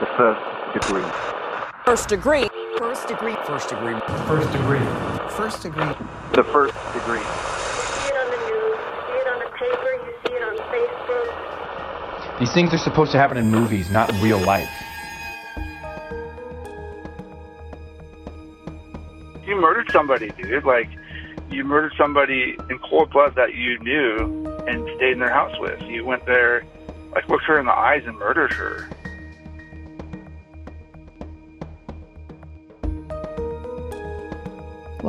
The first degree. First degree. First degree. First degree. First degree. First degree. The first degree. You see it on the news, you see it on the paper, you see it on Facebook. These things are supposed to happen in movies, not in real life. You murdered somebody, dude. Like, you murdered somebody in cold blood that you knew and stayed in their house with. You went there, like, looked her in the eyes and murdered her.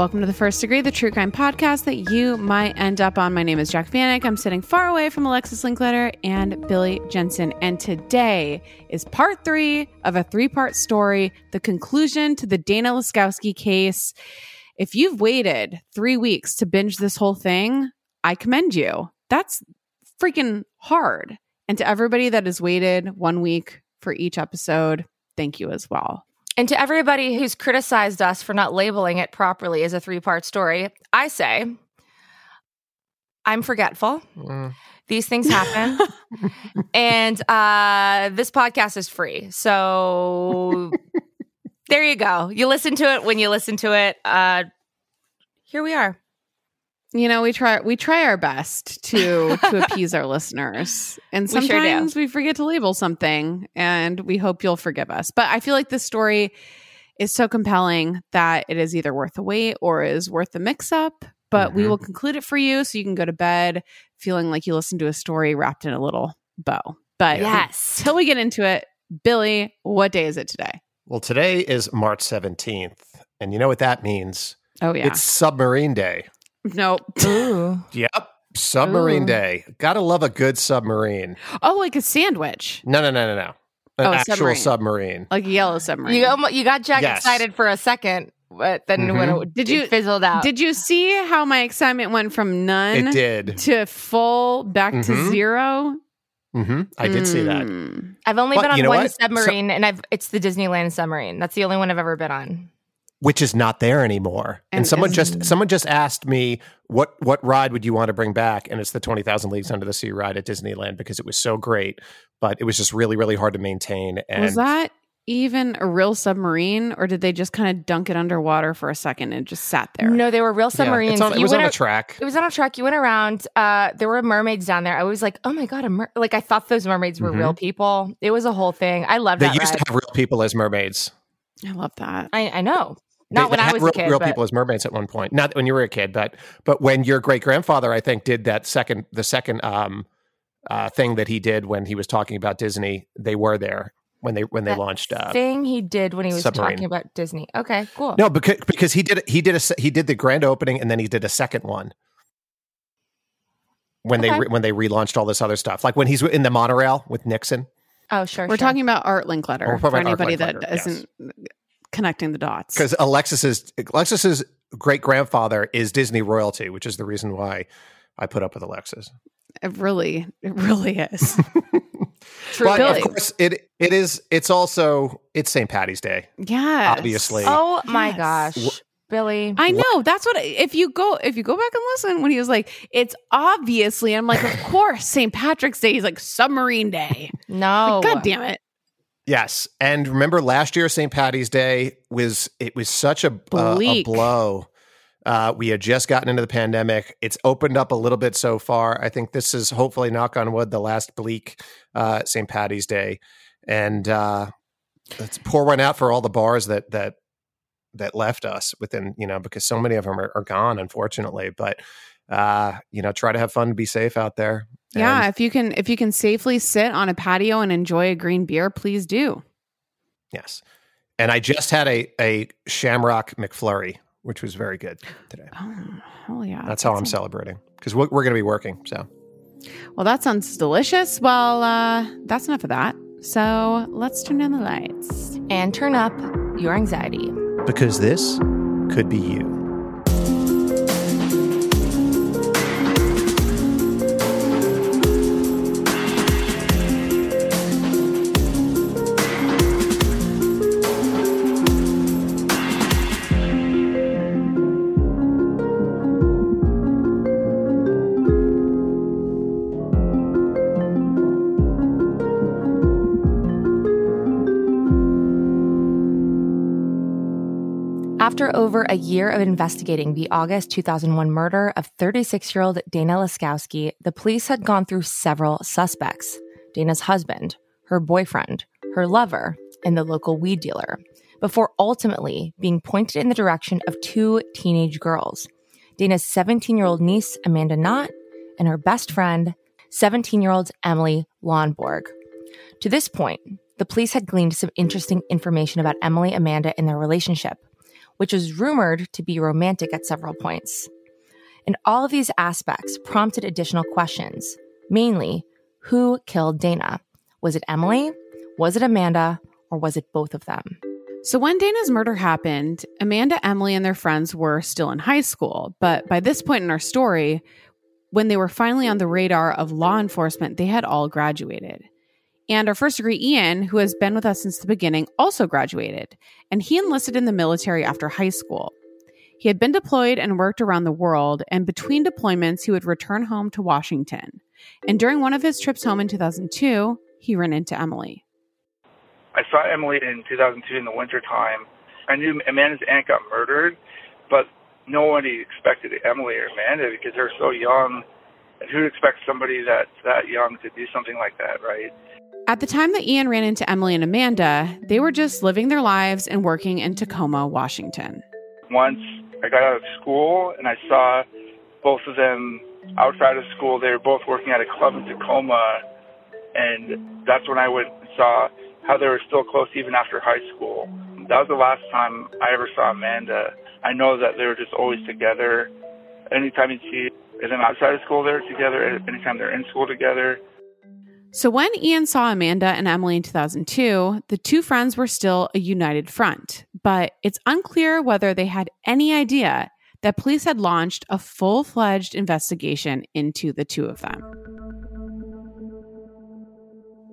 Welcome to the First Degree, the true crime podcast that you might end up on. My name is Jac Vanek. I'm sitting far away from Alexis Linkletter and Billy Jensen. And today is part three of a three part story, the conclusion to the Dana Laskowski case. If you've waited three weeks to binge this whole thing, I commend you. That's freaking hard. And to everybody that has waited one week for each episode, thank you as well. And to everybody who's criticized us for not labeling it properly as a three part story, I say, I'm forgetful. These things happen. and uh, this podcast is free. So there you go. You listen to it when you listen to it. Uh, here we are. You know we try we try our best to to appease our listeners and We sure sometimes we forget to label something and we hope you'll forgive us but i feel like this story is so compelling that it is either worth the wait or is worth the mix up but we Mhm. will conclude it for you so you can go to bed feeling like you listened to a story wrapped in a little bow but Yes. until we get into it billy what day is it today Well, today is March 17th. And you know what that means? oh yeah It's Submarine Day. Nope Ooh. Yep. Submarine Ooh. Day. Gotta love a good submarine. oh like a sandwich No, no, no, no, no. An Oh, actual submarine. submarine. like a yellow submarine You, almo- you got Jac Yes. excited for a second, but then when Mhm. it, Did it you- fizzled out. Did you see how my excitement went from none It did. to full back to Mhm. zero? hmm I did see that. Mm. I've only But been on you know one what? submarine, and I've it's the Disneyland submarine. That's the only one I've ever been on. Which is not there anymore. And, And- someone and- just someone just asked me what what ride would you want to bring back? And it's the twenty thousand leagues under the sea ride at Disneyland because it was so great, but it was just really, really hard to maintain. And Was that even a real submarine, or did they just kind of dunk it underwater for a second and just sat there? No, they were real submarines. it's on, it You was on a out- track. It was on a track. You went around. Uh, there were mermaids down there. I was like, oh my god, a mer-. like I thought those mermaids were Mhm. real people. It was a whole thing. I loved They that used ride. to have real people as mermaids. I love that. I, I know. They- Not when they I was real, a kid. real but people as mermaids at one point. Not when you were a kid, but but when your great grandfather, I think, did that second the second um uh thing that he did when he was talking about Disney, they were there when they when they That launched uh thing he did when he was Submarine. talking about Disney. Okay, cool. No, because because he did he did a he did the grand opening and then he did a second one. When they re, when they relaunched all this other stuff, like when he's in the monorail with Nixon. Oh, sure. We're sure. talking about Art Linkletter talking for about Art anybody that Linkletter, yes. Isn't connecting the dots. because Alexis's Alexis's great grandfather is Disney royalty, which is the reason why I put up with Alexis. it really, it really is. True but Billy. of course, it it is. It's also it's St. Patty's Day. yeah, Obviously. Oh my Yes. gosh, Billy. I know. That's what. If you go, if you go back and listen, when he was like, "It's obviously," I'm like, "Of course, St. Patrick's Day." He's like, "Submarine Day." no. God damn it! Yes, and remember last year St. Patty's Day was it was such a, a, a blow. Uh, we had just gotten into the pandemic. It's opened up a little bit so far. I think this is hopefully, knock on wood, the last bleak uh, St. Patty's Day, and uh, let's pour one out for all the bars that that that left us within you know because so many of them are, are gone, unfortunately. But uh, you know, try to have fun, be safe out there. Yeah, And- if you can, if you can safely sit on a patio and enjoy a green beer, please do. Yes. And I just had a, a Shamrock McFlurry, which was very good today. Oh, hell yeah! That's how I'm That's- celebrating because we're, we're going to be working. So, Well, that sounds delicious. Well, uh, that's enough of that. So let's turn down the lights. and turn up your anxiety. because this could be you. After over a year of investigating the August 2001 murder of 36 year old Dana Laskowski, the police had gone through several suspects Dana's husband, her boyfriend, her lover, and the local weed dealer, before ultimately being pointed in the direction of two teenage girls Dana's 17 year old niece, Amanda Knott, and her best friend, 17 year old Emily Lonborg. To this point, the police had gleaned some interesting information about Emily Amanda and their relationship, which was rumored to be romantic at several points. And all of these aspects prompted additional questions, mainly who killed Dana? Was it Emily? Was it Amanda? Or was it both of them? So, when Dana's murder happened, Amanda, Emily, and their friends were still in high school. But by this point in our story, when they were finally on the radar of law enforcement, they had all graduated. And our first degree, Ian, who has been with us since the beginning, also graduated, and he enlisted in the military after high school. He had been deployed and worked around the world, and between deployments, he would return home to Washington. And during one of his trips home in 2002, he ran into Emily. I saw Emily in 2002 in the wintertime. I knew Amanda's aunt got murdered, but nobody expected Emily or Amanda because they're so young. And who'd expect somebody that's that young to do something like that, right? At the time that Ian ran into Emily and Amanda, they were just living their lives and working in Tacoma, Washington. Once I got out of school and I saw both of them outside of school, they were both working at a club in Tacoma. And that's when I went and saw how they were still close even after high school. That was the last time I ever saw Amanda. I know that they were just always together. Anytime you see them outside of school, they're together. Anytime they're in school together. So when Ian saw Amanda and Emily in 2002, the two friends were still a united front, but it's unclear whether they had any idea that police had launched a full fledged investigation into the two of them.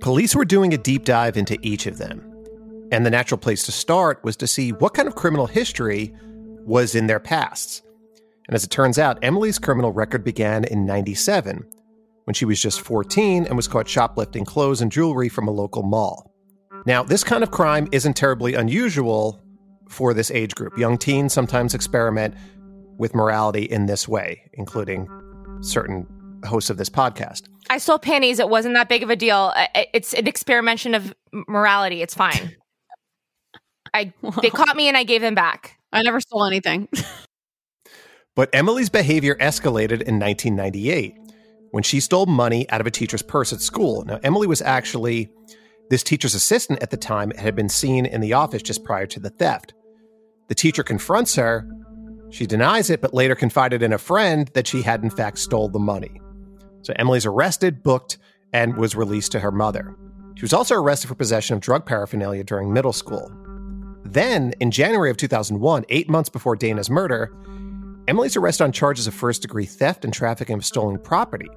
Police were doing a deep dive into each of them. And the natural place to start was to see what kind of criminal history was in their pasts. And as it turns out, Emily's criminal record began in 97 when she was just 14 and was caught shoplifting clothes and jewelry from a local mall. Now, this kind of crime isn't terribly unusual for this age group. Young teens sometimes experiment with morality in this way, including certain hosts of this podcast. I stole panties. It wasn't that big of a deal. It's an experimentation of morality. It's fine. I they caught me and I gave them back. I never stole anything. but Emily's behavior escalated in 1998 when she stole money out of a teacher's purse at school. Now, Emily was actually this teacher's assistant at the time and had been seen in the office just prior to the theft. The teacher confronts her. She denies it, but later confided in a friend that she had, in fact, stole the money. So Emily's arrested, booked, and was released to her mother. She was also arrested for possession of drug paraphernalia during middle school. Then, in January of 2001, eight months before Dana's murder, Emily's arrested on charges of first degree theft and trafficking of stolen property.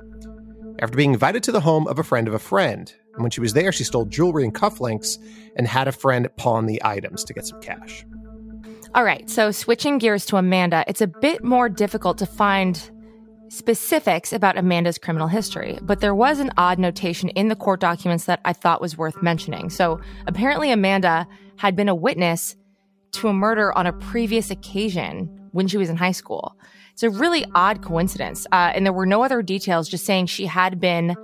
After being invited to the home of a friend of a friend, and when she was there, she stole jewelry and cufflinks and had a friend pawn the items to get some cash. All right, so switching gears to Amanda, it's a bit more difficult to find specifics about Amanda's criminal history, but there was an odd notation in the court documents that I thought was worth mentioning. So apparently, Amanda had been a witness to a murder on a previous occasion when she was in high school. It's a really odd coincidence. Uh, and there were no other details, just saying she had been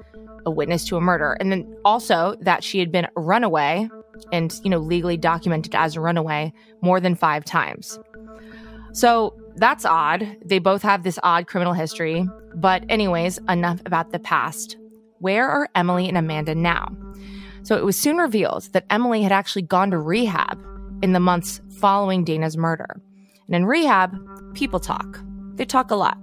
a witness to a murder. And then also that she had been a runaway and, you know, legally documented as a runaway more than five times. So that's odd. They both have this odd criminal history. But, anyways, enough about the past. Where are Emily and Amanda now? So it was soon revealed that Emily had actually gone to rehab in the months following Dana's murder. And in rehab, people talk. They talk a lot.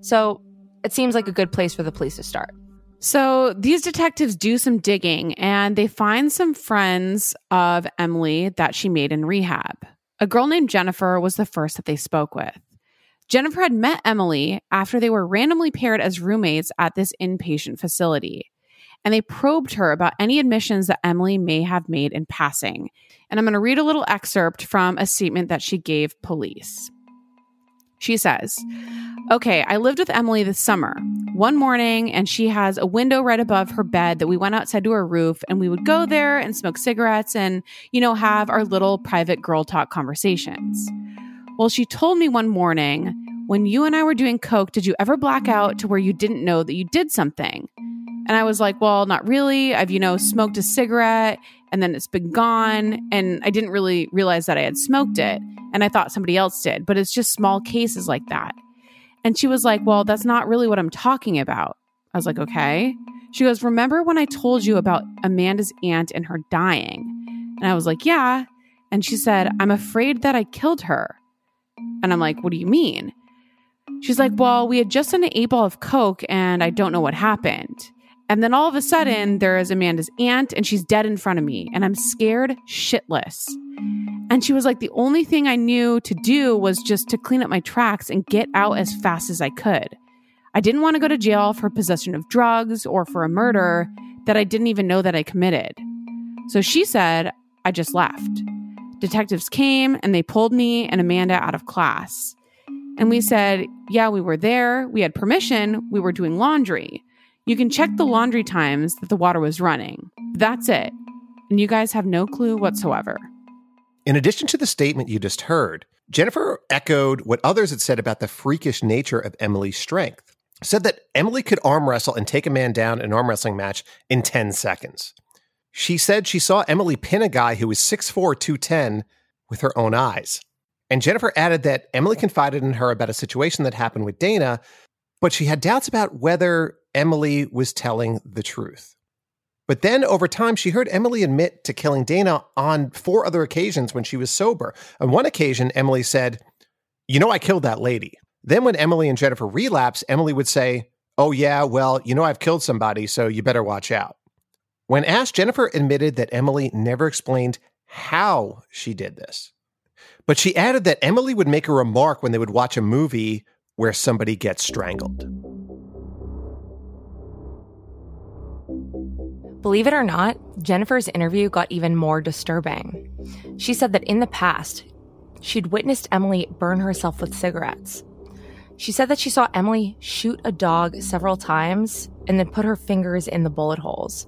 So it seems like a good place for the police to start. So these detectives do some digging and they find some friends of Emily that she made in rehab. A girl named Jennifer was the first that they spoke with. Jennifer had met Emily after they were randomly paired as roommates at this inpatient facility. And they probed her about any admissions that Emily may have made in passing. And I'm going to read a little excerpt from a statement that she gave police. She says, Okay, I lived with Emily this summer. One morning, and she has a window right above her bed that we went outside to her roof, and we would go there and smoke cigarettes and, you know, have our little private girl talk conversations. Well, she told me one morning, when you and I were doing Coke, did you ever black out to where you didn't know that you did something? And I was like, Well, not really. I've, you know, smoked a cigarette and then it's been gone. And I didn't really realize that I had smoked it. And I thought somebody else did, but it's just small cases like that. And she was like, Well, that's not really what I'm talking about. I was like, Okay. She goes, Remember when I told you about Amanda's aunt and her dying? And I was like, Yeah. And she said, I'm afraid that I killed her. And I'm like, What do you mean? She's like, Well, we had just an eight ball of Coke and I don't know what happened. And then all of a sudden, there is Amanda's aunt and she's dead in front of me and I'm scared shitless. And she was like, The only thing I knew to do was just to clean up my tracks and get out as fast as I could. I didn't want to go to jail for possession of drugs or for a murder that I didn't even know that I committed. So she said, I just left. Detectives came and they pulled me and Amanda out of class. And we said, Yeah, we were there. We had permission. We were doing laundry. You can check the laundry times that the water was running. That's it. And you guys have no clue whatsoever. In addition to the statement you just heard, Jennifer echoed what others had said about the freakish nature of Emily's strength. Said that Emily could arm wrestle and take a man down in an arm wrestling match in 10 seconds. She said she saw Emily pin a guy who was 6'4, 210 with her own eyes. And Jennifer added that Emily confided in her about a situation that happened with Dana, but she had doubts about whether Emily was telling the truth. But then over time, she heard Emily admit to killing Dana on four other occasions when she was sober. On one occasion, Emily said, You know, I killed that lady. Then when Emily and Jennifer relapse, Emily would say, Oh, yeah, well, you know, I've killed somebody, so you better watch out. When asked, Jennifer admitted that Emily never explained how she did this. But she added that Emily would make a remark when they would watch a movie where somebody gets strangled. Believe it or not, Jennifer's interview got even more disturbing. She said that in the past, she'd witnessed Emily burn herself with cigarettes. She said that she saw Emily shoot a dog several times and then put her fingers in the bullet holes.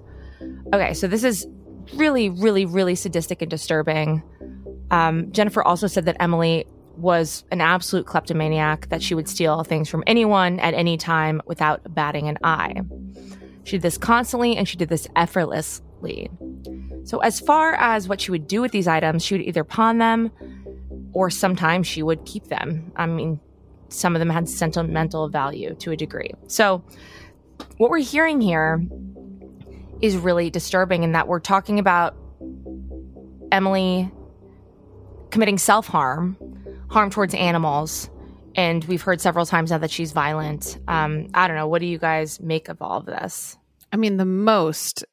Okay, so this is really, really, really sadistic and disturbing. Um, Jennifer also said that Emily was an absolute kleptomaniac, that she would steal things from anyone at any time without batting an eye. She did this constantly and she did this effortlessly. So, as far as what she would do with these items, she would either pawn them or sometimes she would keep them. I mean, some of them had sentimental value to a degree. So, what we're hearing here is really disturbing in that we're talking about Emily committing self harm, harm towards animals. And we've heard several times now that she's violent. Um, I don't know. What do you guys make of all of this? I mean, the most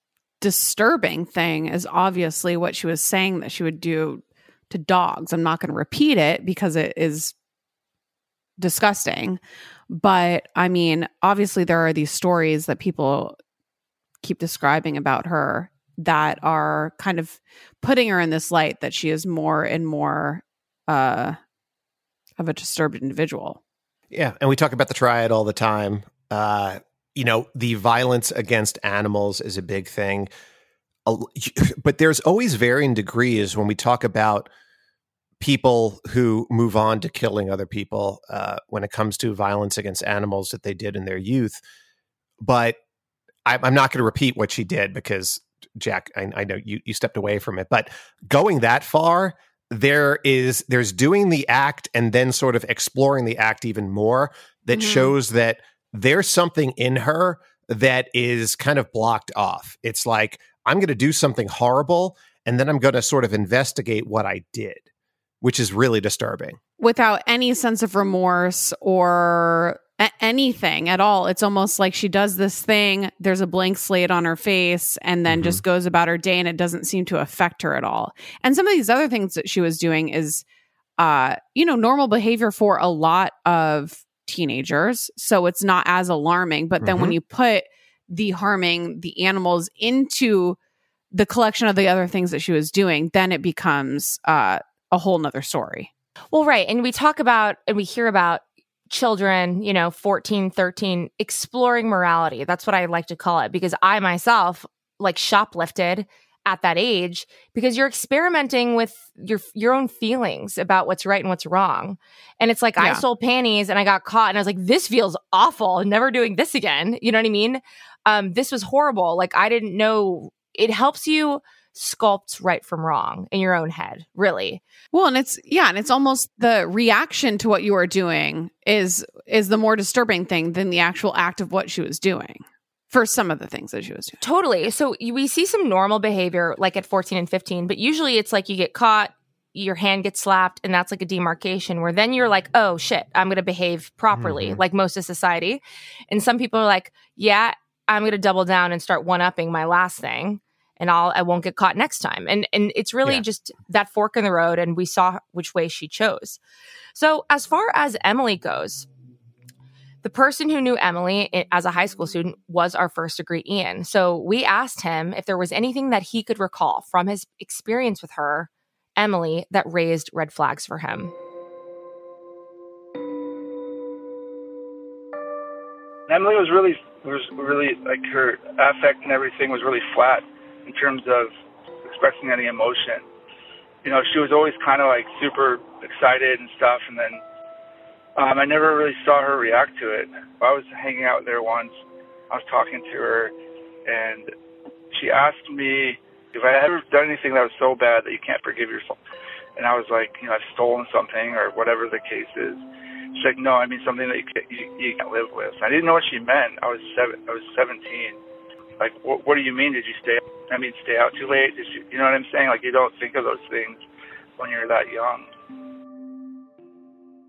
disturbing thing is obviously what she was saying that she would do to dogs. I'm not going to repeat it because it is disgusting. But I mean, obviously, there are these stories that people keep describing about her that are kind of putting her in this light that she is more and more uh, of a disturbed individual. Yeah, and we talk about the triad all the time. Uh, you know, the violence against animals is a big thing, but there's always varying degrees when we talk about people who move on to killing other people uh, when it comes to violence against animals that they did in their youth. But I, am not going to repeat what she did because Jac, I, I know you you stepped away from it, but going that far, there is there's doing the act and then sort of exploring the act even more that mm-hmm. shows that there's something in her that is kind of blocked off. It's like I'm going to do something horrible and then I'm going to sort of investigate what I did, which is really disturbing. Without any sense of remorse or a- anything at all. It's almost like she does this thing, there's a blank slate on her face, and then mm-hmm. just goes about her day, and it doesn't seem to affect her at all. And some of these other things that she was doing is, uh, you know, normal behavior for a lot of teenagers. So it's not as alarming. But then mm-hmm. when you put the harming the animals into the collection of the other things that she was doing, then it becomes uh, a whole nother story. Well, right. And we talk about and we hear about children, you know, 14, 13, exploring morality. That's what I like to call it because I myself like shoplifted at that age because you're experimenting with your your own feelings about what's right and what's wrong. And it's like I Yeah. stole panties and I got caught and I was like this feels awful. Never doing this again. You know what I mean? Um this was horrible. Like I didn't know it helps you sculpt right from wrong in your own head, really. Well, and it's yeah, and it's almost the reaction to what you are doing is is the more disturbing thing than the actual act of what she was doing. For some of the things that she was doing. Totally. So we see some normal behavior like at 14 and 15, but usually it's like you get caught, your hand gets slapped, and that's like a demarcation where then you're like, oh shit, I'm going to behave properly, Mhm. like most of society. And some people are like, yeah, I'm going to double down and start one upping my last thing. And I'll I won't get caught next time. And and it's really Yeah. just that fork in the road, and we saw which way she chose. So as far as Emily goes, the person who knew Emily as a high school student was our first degree Ian. So we asked him if there was anything that he could recall from his experience with her, Emily, that raised red flags for him. Emily was really was really like her affect and everything was really flat in terms of expressing any emotion. You know, she was always kind of like super excited and stuff, and then um, I never really saw her react to it. I was hanging out there once. I was talking to her, and she asked me if I had ever done anything that was so bad that you can't forgive yourself. And I was like, you know, I've stolen something or whatever the case is. She's like, no, I mean something that you can't, you, you can't live with. I didn't know what she meant. I was seven. I was 17. Like, what, what do you mean? Did you stay? I mean, stay out too late? Did you, you know what I'm saying? Like, you don't think of those things when you're that young.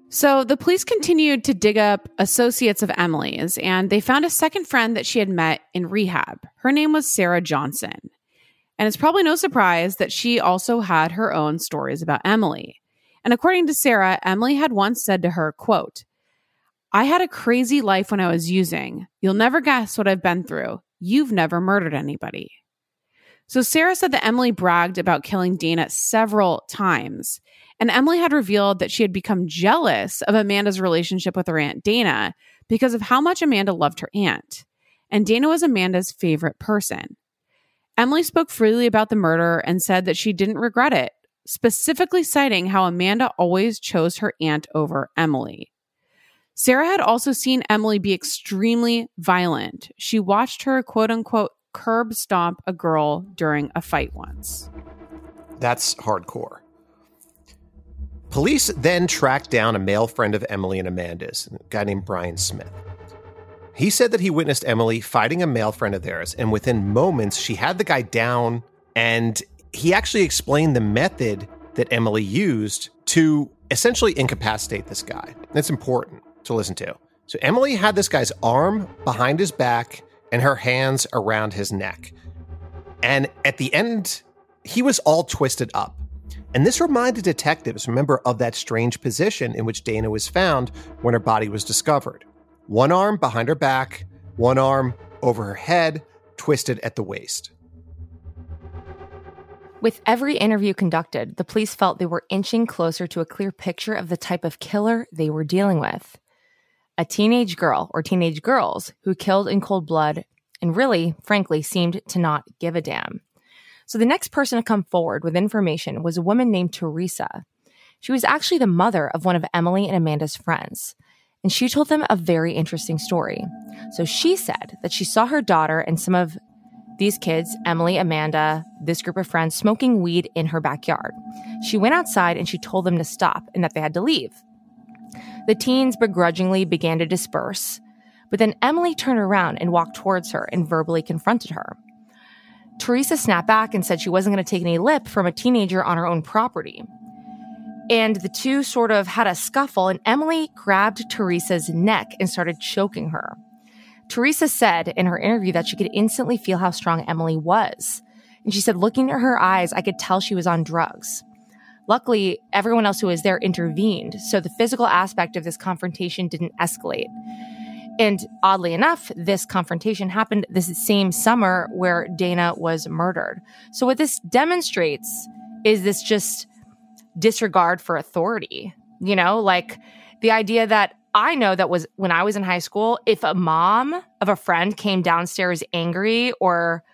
So the police continued to dig up associates of Emily's, and they found a second friend that she had met in rehab. Her name was Sarah Johnson. And it's probably no surprise that she also had her own stories about Emily. And according to Sarah, Emily had once said to her, quote, I had a crazy life when I was using. You'll never guess what I've been through. You've never murdered anybody. So Sarah said that Emily bragged about killing Dana several times. And Emily had revealed that she had become jealous of Amanda's relationship with her Aunt Dana because of how much Amanda loved her aunt. And Dana was Amanda's favorite person. Emily spoke freely about the murder and said that she didn't regret it, specifically citing how Amanda always chose her aunt over Emily. Sarah had also seen Emily be extremely violent. She watched her quote unquote curb stomp a girl during a fight once. That's hardcore. Police then tracked down a male friend of Emily and Amanda's, a guy named Brian Smith. He said that he witnessed Emily fighting a male friend of theirs, and within moments, she had the guy down, and he actually explained the method that Emily used to essentially incapacitate this guy. That's important to listen to. So, Emily had this guy's arm behind his back and her hands around his neck. And at the end, he was all twisted up. And this reminded detectives, remember, of that strange position in which Dana was found when her body was discovered. One arm behind her back, one arm over her head, twisted at the waist. With every interview conducted, the police felt they were inching closer to a clear picture of the type of killer they were dealing with. A teenage girl or teenage girls who killed in cold blood and really, frankly, seemed to not give a damn. So the next person to come forward with information was a woman named Teresa. She was actually the mother of one of Emily and Amanda's friends, and she told them a very interesting story. So she said that she saw her daughter and some of these kids, Emily, Amanda, this group of friends, smoking weed in her backyard. She went outside and she told them to stop and that they had to leave. The teens begrudgingly began to disperse, but then Emily turned around and walked towards her and verbally confronted her. Teresa snapped back and said she wasn't going to take any lip from a teenager on her own property. And the two sort of had a scuffle, and Emily grabbed Teresa's neck and started choking her. Teresa said in her interview that she could instantly feel how strong Emily was. And she said, looking at her eyes, I could tell she was on drugs. Luckily, everyone else who was there intervened, so the physical aspect of this confrontation didn't escalate. And oddly enough, this confrontation happened this same summer where Dana was murdered. So, what this demonstrates is this just disregard for authority. You know, like the idea that I know that was when I was in high school, if a mom of a friend came downstairs angry or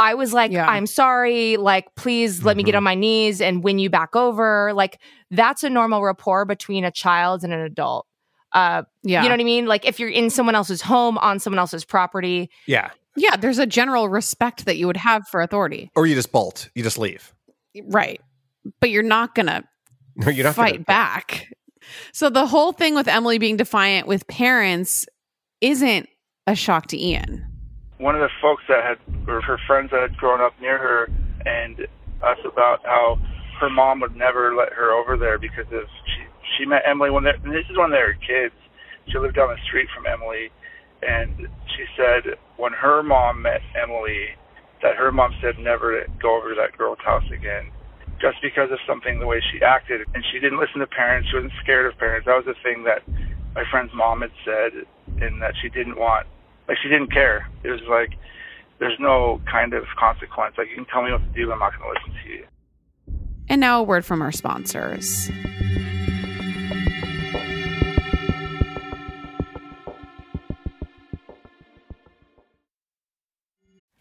I was like, Yeah. I'm sorry. Like, please let me get Mhm. on my knees and win you back over. Like, that's a normal rapport between a child and an adult. Uh, Yeah. You know what I mean? Like, if you're in someone else's home on someone else's property, Yeah. yeah, there's a general respect that you would have for authority. Or you just bolt. You just leave. Right. But you're not going to No, you're not fight gonna, back. So the whole thing with Emily being defiant with parents isn't a shock to Ian. One of the folks that had, or her friends that had grown up near her, and us about how her mom would never let her over there because of she she met Emily when they and this is when they were kids. She lived down the street from Emily, and she said when her mom met Emily, that her mom said never to go over to that girl's house again, just because of something the way she acted, and she didn't listen to parents. She wasn't scared of parents. That was the thing that my friend's mom had said, and that she didn't want like she didn't care. It was like there's no kind of consequence. Like you can tell me what to do, I'm not going to listen to you. And now a word from our sponsors.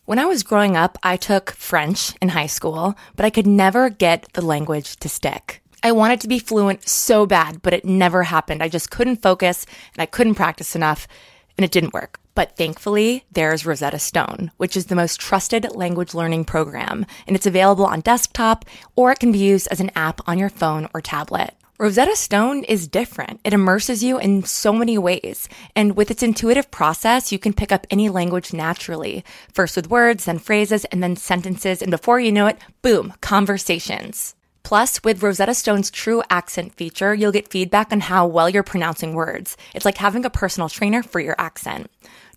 When I was growing up, I took French in high school, but I could never get the language to stick. I wanted to be fluent so bad, but it never happened. I just couldn't focus and I couldn't practice enough, and it didn't work. But thankfully, there's Rosetta Stone, which is the most trusted language learning program, and it's available on desktop or it can be used as an app on your phone or tablet. Rosetta Stone is different. It immerses you in so many ways. And with its intuitive process, you can pick up any language naturally. First with words, then phrases, and then sentences. And before you know it, boom, conversations. Plus, with Rosetta Stone's true accent feature, you'll get feedback on how well you're pronouncing words. It's like having a personal trainer for your accent.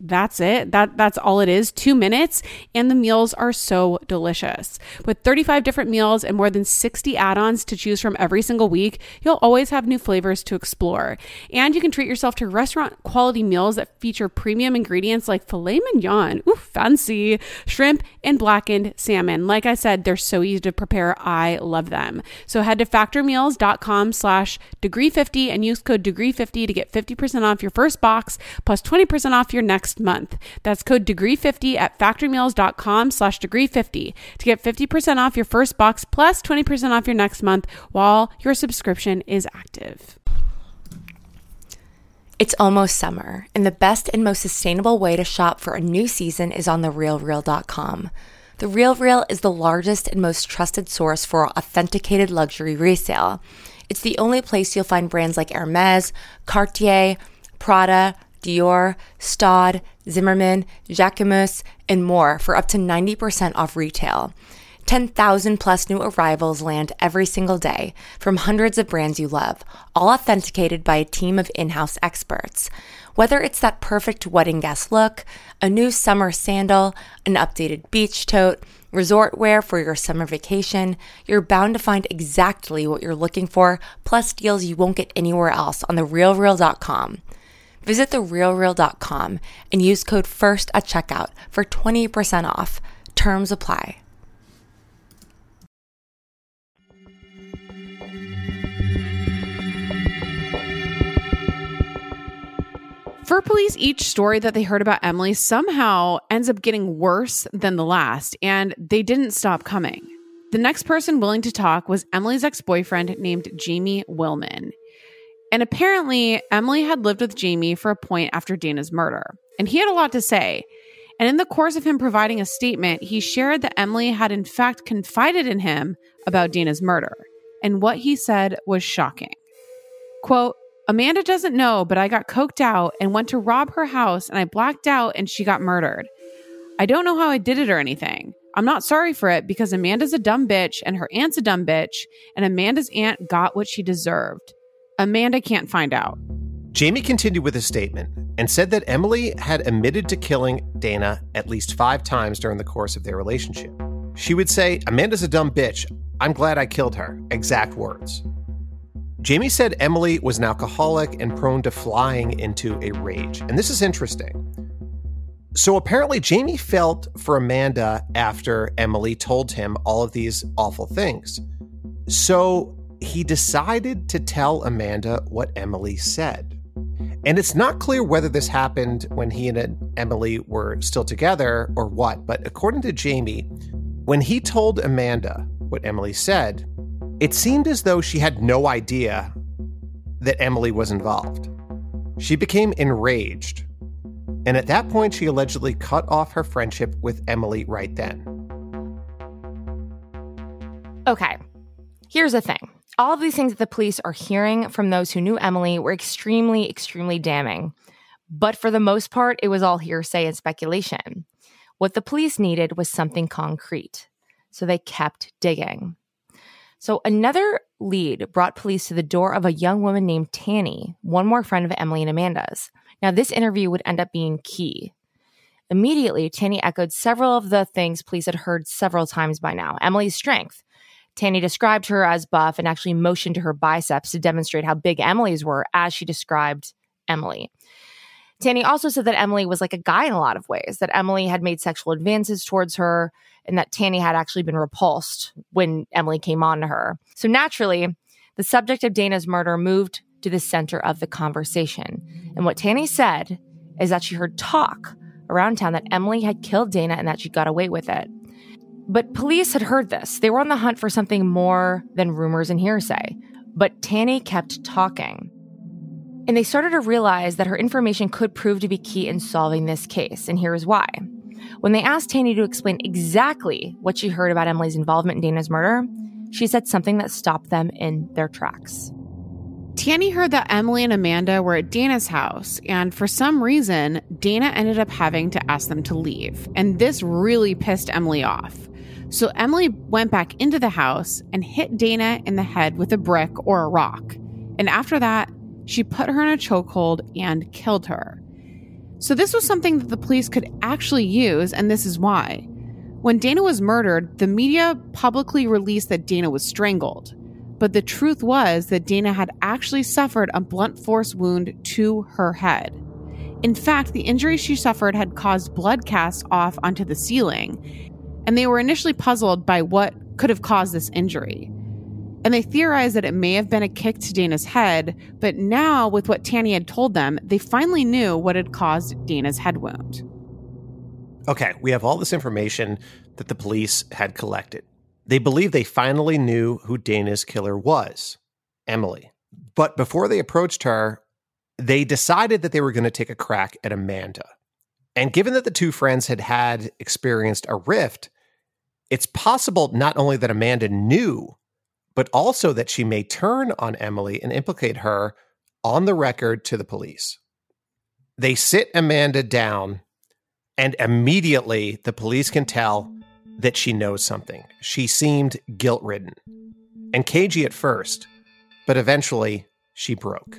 that's it. That that's all it is. 2 minutes and the meals are so delicious. With 35 different meals and more than 60 add-ons to choose from every single week, you'll always have new flavors to explore. And you can treat yourself to restaurant quality meals that feature premium ingredients like filet mignon, ooh fancy, shrimp and blackened salmon. Like I said, they're so easy to prepare. I love them. So head to factormeals.com slash degree 50 and use code degree 50 to get 50% off your first box plus 20% off your next month. That's code degree 50 at factormeals.com slash degree 50 to get 50% off your first box plus 20% off your next month while your subscription is active. It's almost summer, and the best and most sustainable way to shop for a new season is on therealreal.com. The Real Real is the largest and most trusted source for authenticated luxury resale. It's the only place you'll find brands like Hermes, Cartier, Prada, Dior, Staud, Zimmermann, Jacquemus, and more for up to 90% off retail. 10,000 plus new arrivals land every single day from hundreds of brands you love, all authenticated by a team of in house experts. Whether it's that perfect wedding guest look, a new summer sandal, an updated beach tote, resort wear for your summer vacation, you're bound to find exactly what you're looking for, plus deals you won't get anywhere else on therealreal.com. Visit therealreal.com and use code FIRST at checkout for 20% off. Terms apply. For police, each story that they heard about Emily somehow ends up getting worse than the last, and they didn't stop coming. The next person willing to talk was Emily's ex boyfriend named Jamie Willman. And apparently, Emily had lived with Jamie for a point after Dana's murder, and he had a lot to say. And in the course of him providing a statement, he shared that Emily had in fact confided in him about Dana's murder. And what he said was shocking. Quote, Amanda doesn't know, but I got coked out and went to rob her house and I blacked out and she got murdered. I don't know how I did it or anything. I'm not sorry for it because Amanda's a dumb bitch and her aunt's a dumb bitch, and Amanda's aunt got what she deserved. Amanda can't find out. Jamie continued with his statement and said that Emily had admitted to killing Dana at least five times during the course of their relationship. She would say, Amanda's a dumb bitch. I'm glad I killed her. Exact words. Jamie said Emily was an alcoholic and prone to flying into a rage. And this is interesting. So apparently, Jamie felt for Amanda after Emily told him all of these awful things. So he decided to tell Amanda what Emily said. And it's not clear whether this happened when he and Emily were still together or what, but according to Jamie, when he told Amanda what Emily said, it seemed as though she had no idea that Emily was involved. She became enraged and at that point, she allegedly cut off her friendship with Emily right then. Okay, here's the thing. All of these things that the police are hearing from those who knew Emily were extremely, extremely damning. But for the most part, it was all hearsay and speculation. What the police needed was something concrete. So they kept digging. So another lead brought police to the door of a young woman named Tanny, one more friend of Emily and Amanda's. Now, this interview would end up being key. Immediately, Tanny echoed several of the things police had heard several times by now Emily's strength. Tanny described her as buff and actually motioned to her biceps to demonstrate how big Emily's were as she described Emily. Tanny also said that Emily was like a guy in a lot of ways, that Emily had made sexual advances towards her, and that Tanny had actually been repulsed when Emily came on to her. So naturally, the subject of Dana's murder moved to the center of the conversation. And what Tanny said is that she heard talk around town that Emily had killed Dana and that she got away with it. But police had heard this. They were on the hunt for something more than rumors and hearsay. But Tanny kept talking. And they started to realize that her information could prove to be key in solving this case. And here's why. When they asked Tanny to explain exactly what she heard about Emily's involvement in Dana's murder, she said something that stopped them in their tracks. Tanny heard that Emily and Amanda were at Dana's house, and for some reason, Dana ended up having to ask them to leave. And this really pissed Emily off. So Emily went back into the house and hit Dana in the head with a brick or a rock. And after that, she put her in a chokehold and killed her. So this was something that the police could actually use, and this is why. When Dana was murdered, the media publicly released that Dana was strangled. But the truth was that Dana had actually suffered a blunt force wound to her head. In fact, the injury she suffered had caused blood cast off onto the ceiling, and they were initially puzzled by what could have caused this injury. And they theorized that it may have been a kick to Dana's head, but now, with what Tanny had told them, they finally knew what had caused Dana's head wound. Okay, we have all this information that the police had collected. They believe they finally knew who Dana's killer was Emily. But before they approached her, they decided that they were going to take a crack at Amanda. And given that the two friends had had experienced a rift, it's possible not only that Amanda knew, but also that she may turn on Emily and implicate her on the record to the police. They sit Amanda down, and immediately the police can tell that she knows something. She seemed guilt ridden and cagey at first, but eventually she broke.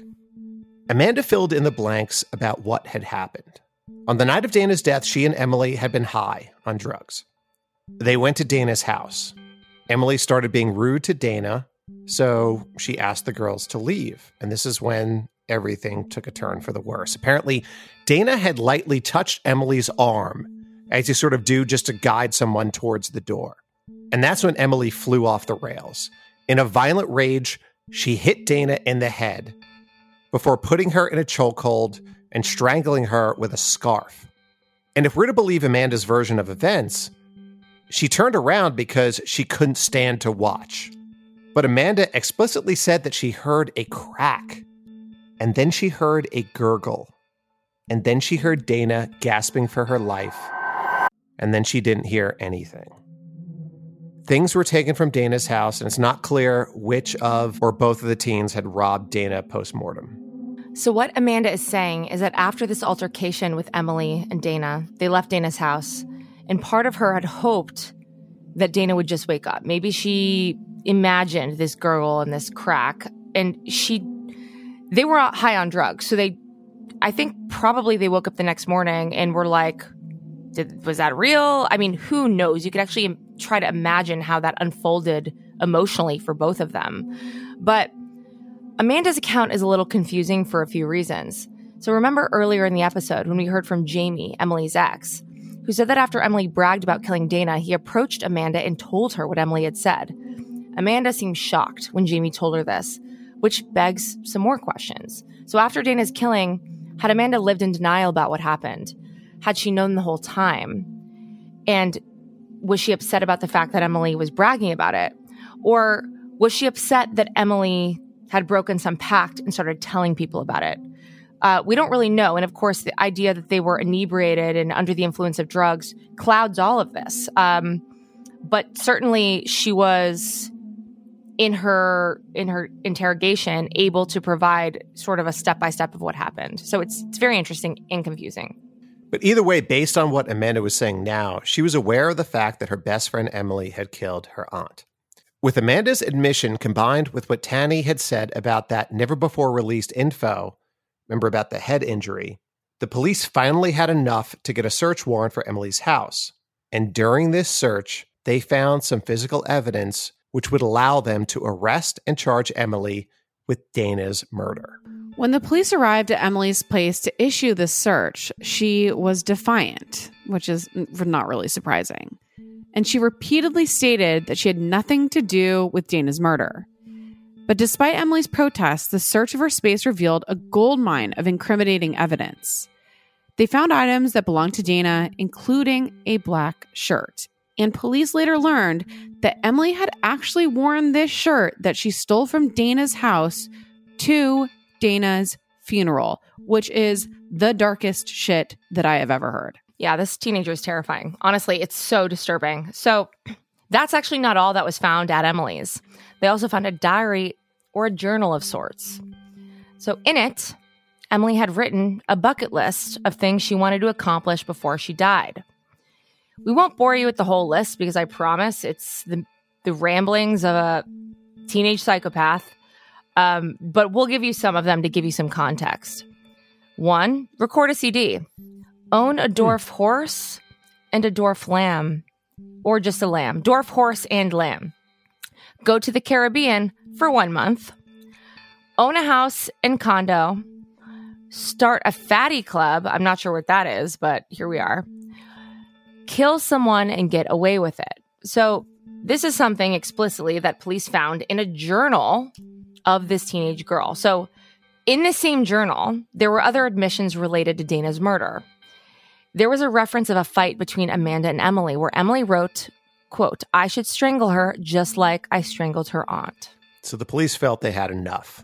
Amanda filled in the blanks about what had happened. On the night of Dana's death, she and Emily had been high on drugs. They went to Dana's house. Emily started being rude to Dana, so she asked the girls to leave. And this is when everything took a turn for the worse. Apparently, Dana had lightly touched Emily's arm as you sort of do just to guide someone towards the door. And that's when Emily flew off the rails. In a violent rage, she hit Dana in the head before putting her in a chokehold and strangling her with a scarf. And if we're to believe Amanda's version of events, she turned around because she couldn't stand to watch. But Amanda explicitly said that she heard a crack, and then she heard a gurgle, and then she heard Dana gasping for her life and then she didn't hear anything. Things were taken from Dana's house, and it's not clear which of or both of the teens had robbed Dana post mortem. So, what Amanda is saying is that after this altercation with Emily and Dana, they left Dana's house, and part of her had hoped that Dana would just wake up. Maybe she imagined this girl and this crack, and she, they were high on drugs. So, they, I think probably they woke up the next morning and were like, did, was that real? I mean, who knows? You could actually try to imagine how that unfolded emotionally for both of them. But Amanda's account is a little confusing for a few reasons. So remember earlier in the episode when we heard from Jamie, Emily's ex, who said that after Emily bragged about killing Dana, he approached Amanda and told her what Emily had said. Amanda seemed shocked when Jamie told her this, which begs some more questions. So after Dana's killing, had Amanda lived in denial about what happened? Had she known the whole time? And was she upset about the fact that Emily was bragging about it? Or was she upset that Emily had broken some pact and started telling people about it. Uh, we don't really know. And of course, the idea that they were inebriated and under the influence of drugs clouds all of this. Um, but certainly, she was in her in her interrogation able to provide sort of a step by step of what happened. So it's it's very interesting and confusing. But either way, based on what Amanda was saying now, she was aware of the fact that her best friend Emily had killed her aunt. With Amanda's admission combined with what Tanny had said about that never before released info, remember about the head injury, the police finally had enough to get a search warrant for Emily's house. And during this search, they found some physical evidence which would allow them to arrest and charge Emily with Dana's murder. When the police arrived at Emily's place to issue this search, she was defiant, which is not really surprising and she repeatedly stated that she had nothing to do with Dana's murder. But despite Emily's protests, the search of her space revealed a goldmine of incriminating evidence. They found items that belonged to Dana, including a black shirt. And police later learned that Emily had actually worn this shirt that she stole from Dana's house to Dana's funeral, which is the darkest shit that I have ever heard. Yeah, this teenager is terrifying. Honestly, it's so disturbing. So, that's actually not all that was found at Emily's. They also found a diary or a journal of sorts. So, in it, Emily had written a bucket list of things she wanted to accomplish before she died. We won't bore you with the whole list because I promise it's the, the ramblings of a teenage psychopath, um, but we'll give you some of them to give you some context. One, record a CD own a dwarf hmm. horse and a dwarf lamb, or just a lamb, dwarf horse and lamb. Go to the Caribbean for one month, own a house and condo, start a fatty club. I'm not sure what that is, but here we are. Kill someone and get away with it. So, this is something explicitly that police found in a journal of this teenage girl. So, in the same journal, there were other admissions related to Dana's murder there was a reference of a fight between Amanda and Emily where Emily wrote, quote, I should strangle her just like I strangled her aunt. So the police felt they had enough.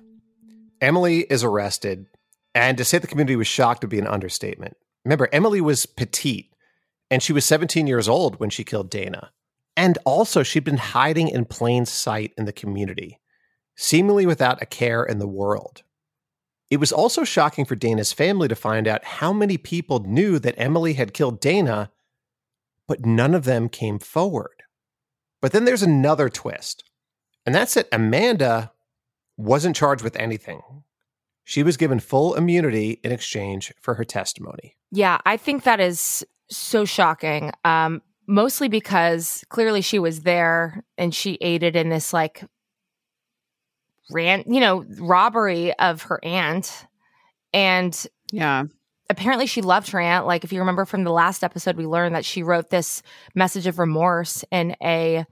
Emily is arrested, and to say the community was shocked would be an understatement. Remember, Emily was petite, and she was 17 years old when she killed Dana. And also, she'd been hiding in plain sight in the community, seemingly without a care in the world. It was also shocking for Dana's family to find out how many people knew that Emily had killed Dana, but none of them came forward. But then there's another twist, and that's it. Amanda wasn't charged with anything. She was given full immunity in exchange for her testimony. Yeah, I think that is so shocking. Um, mostly because clearly she was there and she aided in this like ran, you know, robbery of her aunt. And yeah, apparently she loved her aunt. Like, if you remember from the last episode, we learned that she wrote this message of remorse in a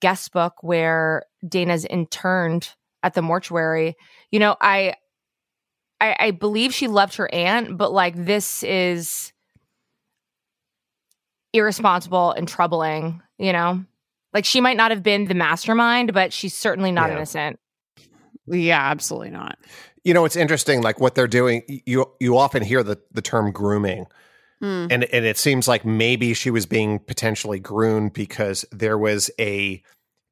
guest book where Dana's interned at the mortuary. You know, I, I, I believe she loved her aunt, but like this is irresponsible and troubling, you know? Like she might not have been the mastermind, but she's certainly not yeah. innocent. Yeah, absolutely not. You know, it's interesting. Like what they're doing, you you often hear the the term grooming, mm. and and it seems like maybe she was being potentially groomed because there was a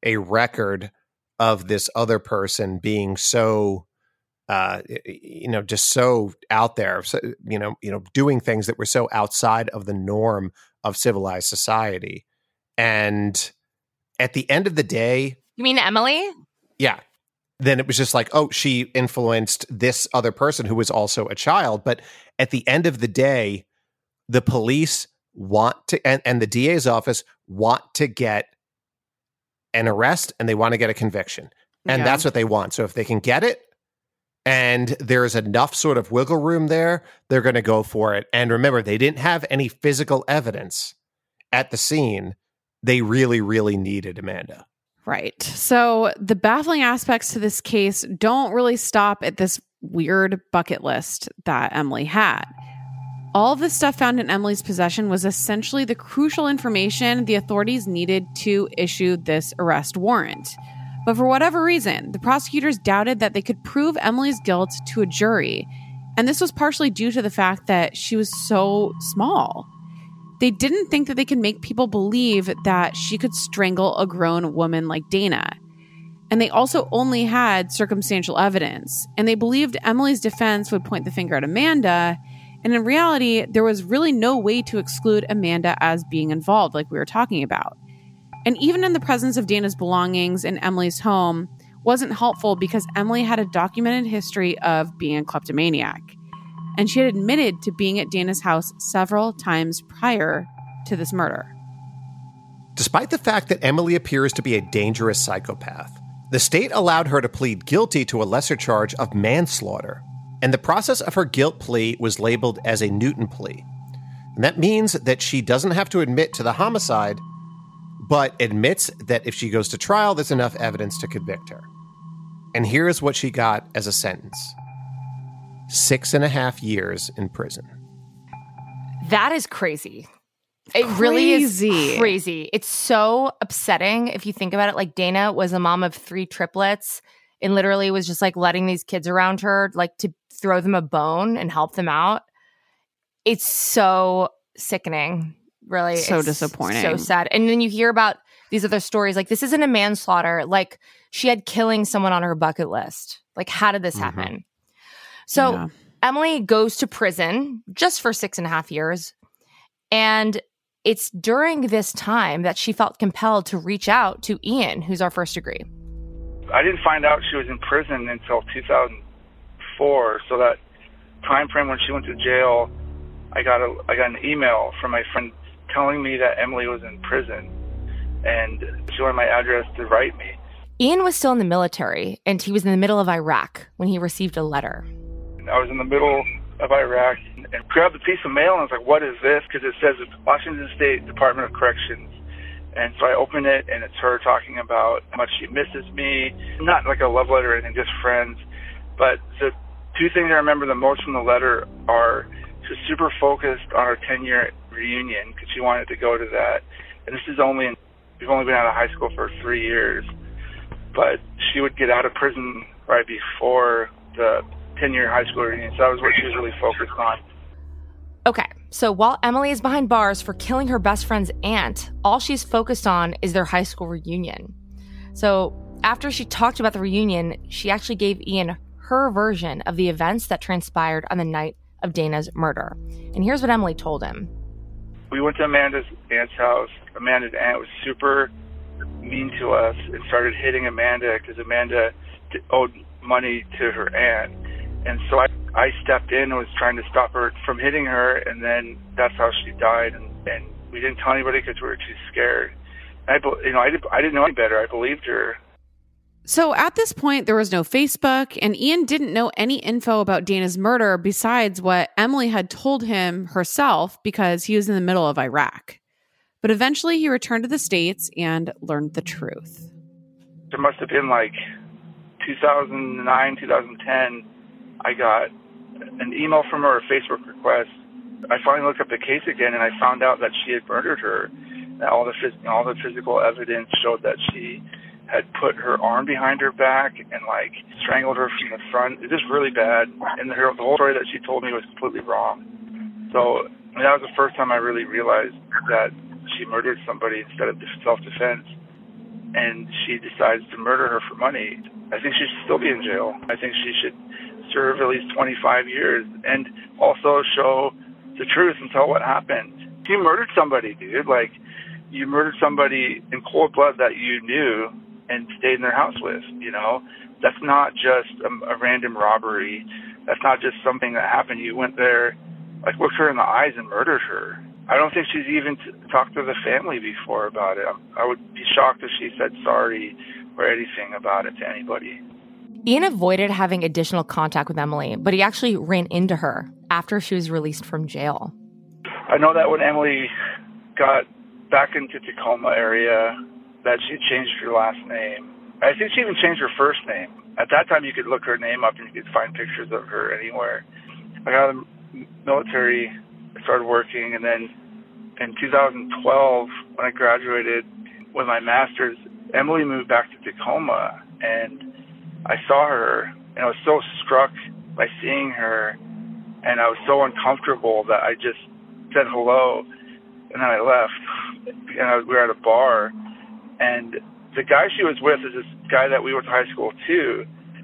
a record of this other person being so uh, you know, just so out there, so, you know, you know, doing things that were so outside of the norm of civilized society. And at the end of the day, You mean Emily? yeah, then it was just like, oh, she influenced this other person who was also a child. But at the end of the day, the police want to, and, and the DA's office want to get an arrest and they want to get a conviction. And Yeah. that's what they want. So if they can get it and there's enough sort of wiggle room there, they're going to go for it. And remember, they didn't have any physical evidence at the scene. They really, really needed Amanda. Right. So the baffling aspects to this case don't really stop at this weird bucket list that Emily had. All the stuff found in Emily's possession was essentially the crucial information the authorities needed to issue this arrest warrant. But for whatever reason, the prosecutors doubted that they could prove Emily's guilt to a jury. And this was partially due to the fact that she was so small. They didn't think that they could make people believe that she could strangle a grown woman like Dana. And they also only had circumstantial evidence. And they believed Emily's defense would point the finger at Amanda. And in reality, there was really no way to exclude Amanda as being involved, like we were talking about. And even in the presence of Dana's belongings in Emily's home wasn't helpful because Emily had a documented history of being a kleptomaniac. And she had admitted to being at Dana's house several times prior to this murder. Despite the fact that Emily appears to be a dangerous psychopath, the state allowed her to plead guilty to a lesser charge of manslaughter, and the process of her guilt plea was labeled as a Newton plea. And that means that she doesn't have to admit to the homicide, but admits that if she goes to trial, there's enough evidence to convict her. And here is what she got as a sentence six and a half years in prison. That is crazy. It really is Crazy. crazy. It's so upsetting if you think about it. Like Dana was a mom of three triplets and literally was just like letting these kids around her, like to throw them a bone and help them out. It's so sickening. Really. So It's disappointing. So sad. And then you hear about these other stories. Like this isn't a manslaughter. Like she had killing someone on her bucket list. Like, how did this Mhm. happen? So Yeah. Emily goes to prison just for six and a half years. And it's during this time that she felt compelled to reach out to Ian, who's our first degree. I didn't find out she was in prison until 2004. So that time frame when she went to jail, I got a I got an email from my friend telling me that Emily was in prison, and she wanted my address to write me. Ian was still in the military and he was in the middle of Iraq when he received a letter. I was in the middle of Iraq and grabbed a piece of mail and I was like, "What is this?" Because it says it's Washington State Department of Corrections. And so I open it and it's her talking about how much she misses me. Not like a love letter or anything, just friends. But the two things I remember the most from the letter are she's super focused on her 10 year reunion because she wanted to go to that. And this is only, in, we've only been out of high school for three years. But she would get out of prison right before the 10 year high school reunion. So that was what she was really focused on. Okay, so while Emily is behind bars for killing her best friend's aunt, all she's focused on is their high school reunion. So after she talked about the reunion, she actually gave Ian her version of the events that transpired on the night of Dana's murder. And here's what Emily told him. we went to Amanda's aunt's house. Amanda's aunt was super mean to us and started hitting Amanda because Amanda owed money to her aunt. And so I, I stepped in and was trying to stop her from hitting her, and then that's how she died. And, and we didn't tell anybody because we were too scared. I, you know, I, did, I didn't know any better. I believed her. So at this point, there was no Facebook, and Ian didn't know any info about Dana's murder besides what Emily had told him herself because he was in the middle of Iraq. But eventually, he returned to the States and learned the truth. There must have been like 2009, 2010. I got an email from her, a Facebook request. I finally looked up the case again, and I found out that she had murdered her. That all the phys- all the physical evidence showed that she had put her arm behind her back and like strangled her from the front. It was really bad, and the, her, the whole story that she told me was completely wrong. So that was the first time I really realized that she murdered somebody instead of self-defense and she decides to murder her for money, I think she should still be in jail. I think she should serve at least 25 years and also show the truth and tell what happened. You murdered somebody, dude. Like, you murdered somebody in cold blood that you knew and stayed in their house with, you know? That's not just a, a random robbery. That's not just something that happened. You went there, like, looked her in the eyes and murdered her. I don't think she's even t- talked to the family before about it. I would be shocked if she said sorry or anything about it to anybody. Ian avoided having additional contact with Emily, but he actually ran into her after she was released from jail. I know that when Emily got back into Tacoma area, that she changed her last name. I think she even changed her first name. At that time, you could look her name up and you could find pictures of her anywhere. I got of the military, started working, and then in 2012, when I graduated with my master's, Emily moved back to Tacoma, and I saw her, and I was so struck by seeing her, and I was so uncomfortable that I just said hello, and then I left, and I, we were at a bar, and the guy she was with is this guy that we went to high school too,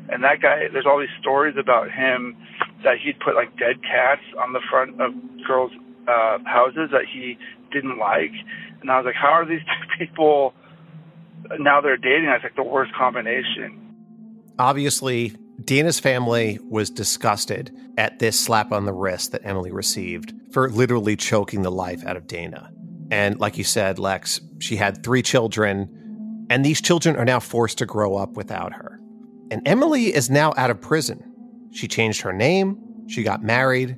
and that guy, there's all these stories about him that he'd put like dead cats on the front of girls' uh, houses that he didn't like, and I was like, how are these two people? Now they're dating. It's like the worst combination. Obviously, Dana's family was disgusted at this slap on the wrist that Emily received for literally choking the life out of Dana. And like you said, Lex, she had three children, and these children are now forced to grow up without her. And Emily is now out of prison. She changed her name, she got married,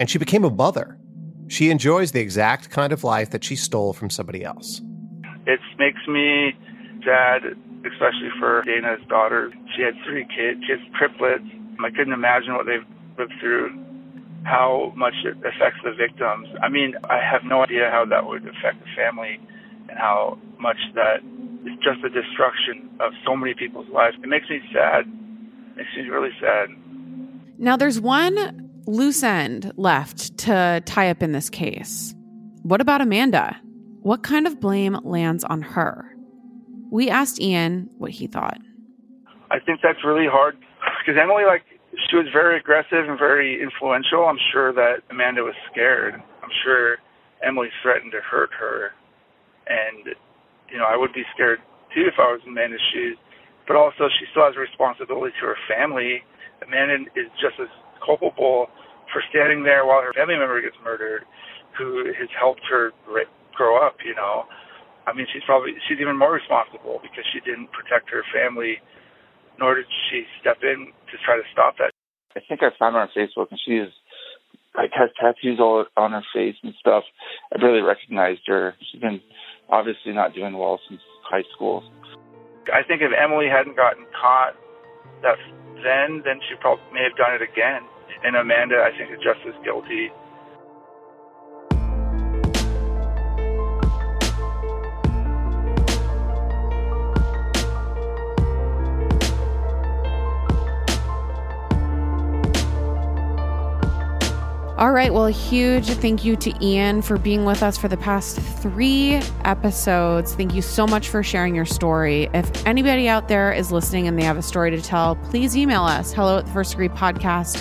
and she became a mother. She enjoys the exact kind of life that she stole from somebody else. It makes me sad, especially for Dana's daughter. She had three kids, she has triplets. I couldn't imagine what they've lived through, how much it affects the victims. I mean, I have no idea how that would affect the family and how much that is just the destruction of so many people's lives. It makes me sad. It makes me really sad. Now, there's one loose end left to tie up in this case. What about Amanda? What kind of blame lands on her? We asked Ian what he thought. I think that's really hard because Emily, like, she was very aggressive and very influential. I'm sure that Amanda was scared. I'm sure Emily threatened to hurt her. And, you know, I would be scared too if I was in Amanda's shoes. But also, she still has a responsibility to her family. Amanda is just as culpable for standing there while her family member gets murdered, who has helped her grow up, you know. I mean, she's probably she's even more responsible because she didn't protect her family, nor did she step in to try to stop that. I think I found her on Facebook, and she's like has tattoos all on her face and stuff. I barely recognized her. She's been obviously not doing well since high school. I think if Emily hadn't gotten caught that then, then she probably may have done it again. And Amanda, I think, is just as guilty. All right. Well, a huge thank you to Ian for being with us for the past three episodes. Thank you so much for sharing your story. If anybody out there is listening and they have a story to tell, please email us hello at the first degree podcast.com.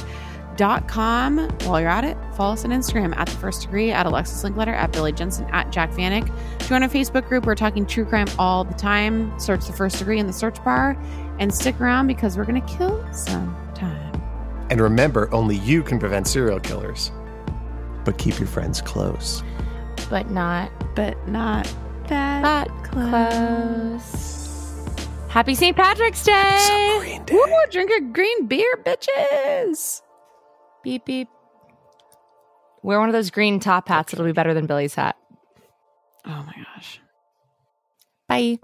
While you're at it, follow us on Instagram at the first degree, at Alexis Linkletter, at Billy Jensen, at Jac Vanek. Join our Facebook group. We're talking true crime all the time. Search the first degree in the search bar and stick around because we're going to kill some time. And remember, only you can prevent serial killers. But keep your friends close. But not But not that, that close. Happy St. Patrick's Day! Green Day. Woo, drink a green beer, bitches. Beep beep. Wear one of those green top hats. It'll be better than Billy's hat. Oh my gosh. Bye.